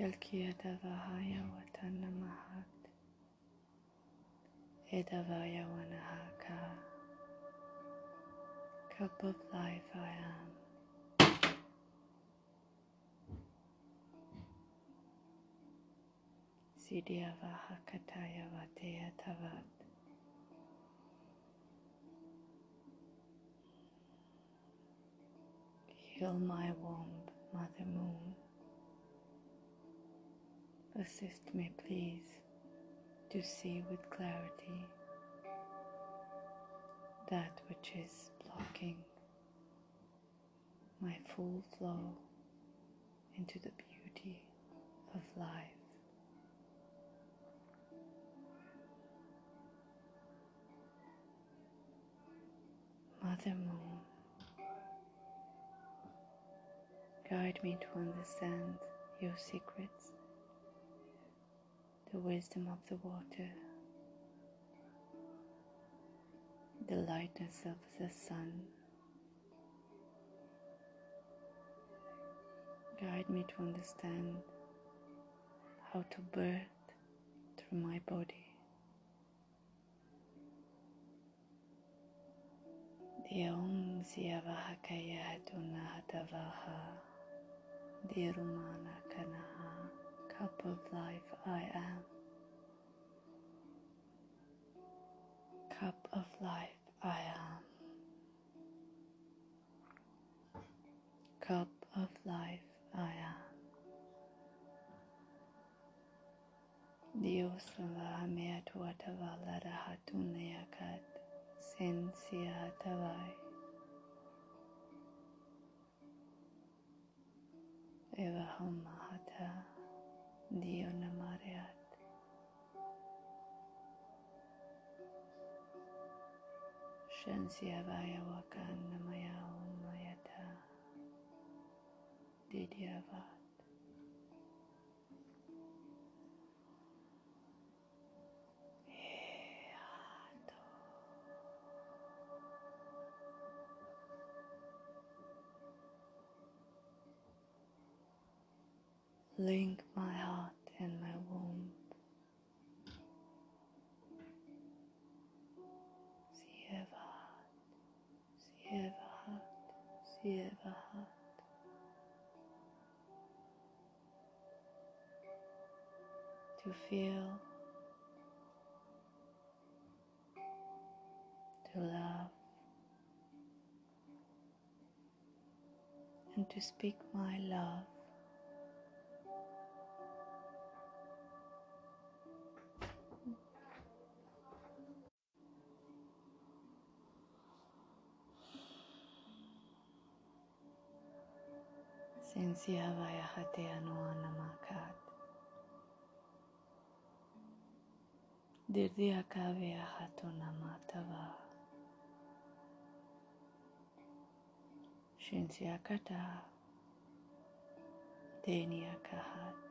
Kelkia Davahaya Watana Mahat Edavaya Wanahaka Cup of life I am. Sidyava Hakataya Vateya Tavat Heal my womb, Mother Moon. Assist me, please, to see with clarity that which is blocking my full flow into the beauty of life. Mother Moon, guide me to understand your secrets, the wisdom of the water, the lightness of the sun. Guide me to understand how to birth through my body. Om Siyavahakaya Tunahadavaha Dirumana Kanaha Cup of Life I am. Cup of Life I am. Cup of Life I am. Dios la mea tuatava lara hatuneakat sensia tavai. Eva homahata Dio namareat. شەنسیە بایەوەکان نەمەیا و مەەتە دیدیاوات Link my heart and my womb. Sievahat, Sievahat, Sievahat. To feel, to love, and to speak my love. Sensia vayahate anuanamakad. Dirdiaka vyahatunamatava. Shinsiakata. Deniakahat.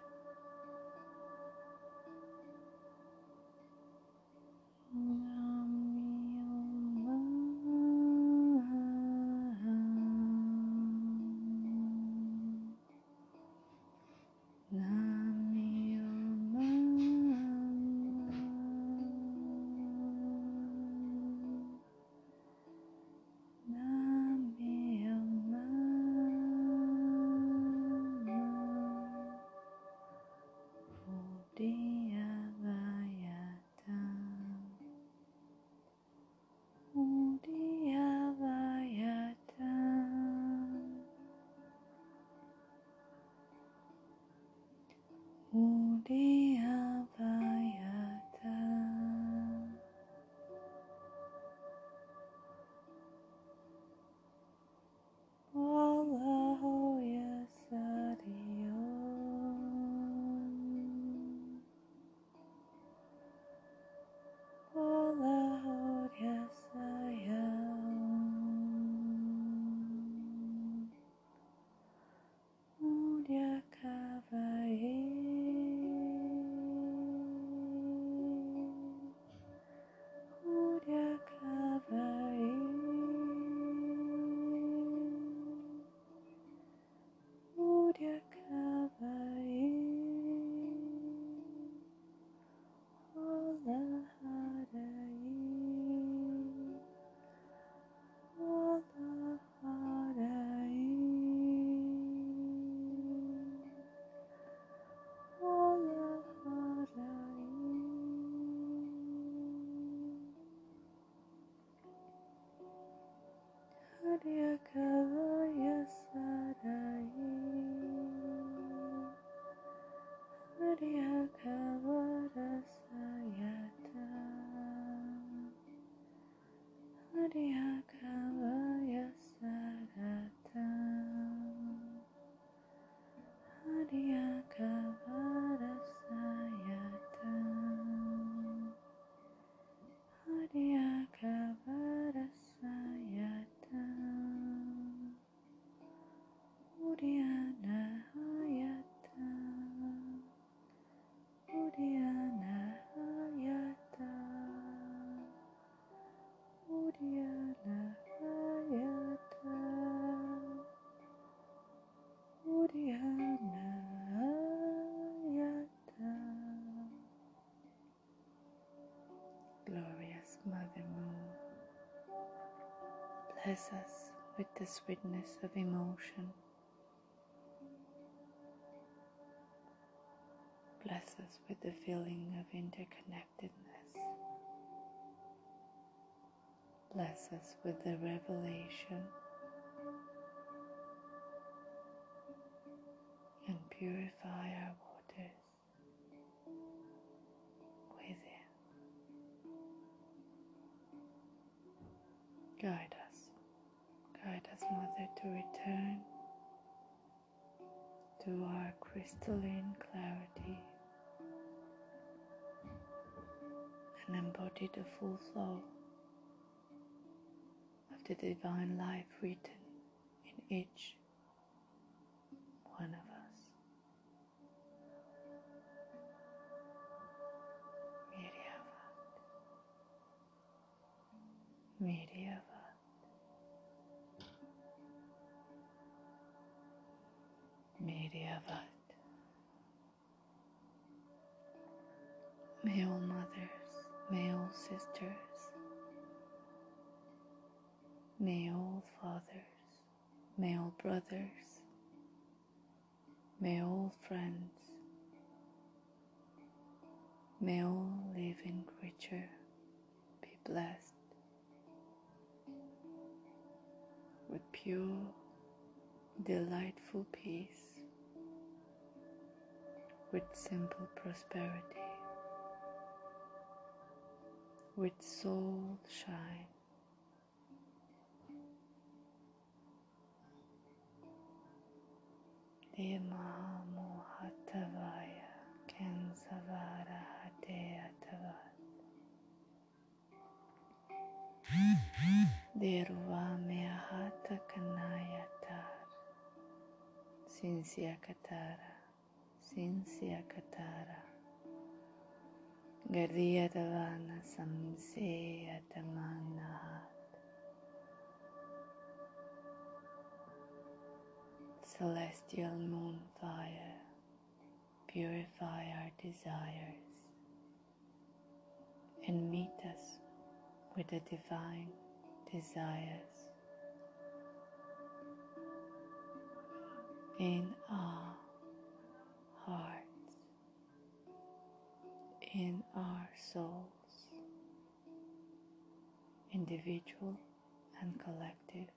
작아. Bless us with the sweetness of emotion. Bless us with the feeling of interconnectedness. Bless us with the revelation and purify our to return to our crystalline clarity and embody the full flow of the divine life written in each one of us. Miryavat. May all mothers, may all sisters, may all fathers, may all brothers, may all friends, may all living creature be blessed with pure, delightful peace with simple prosperity, with soul shine. Mahamohatavaya Kensavara Hateatavat Deruvamehata Sinsiakatara Sinsia Katara. Gariyadavana Samseyadamanahat Celestial moon fire purify our desires and meet us with the divine desires in our hearts, in our souls, individual and collective.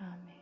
Amen.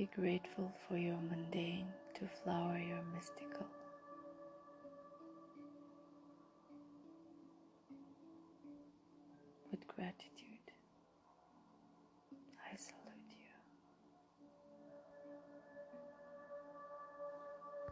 Be grateful for your mundane to flower your mystical.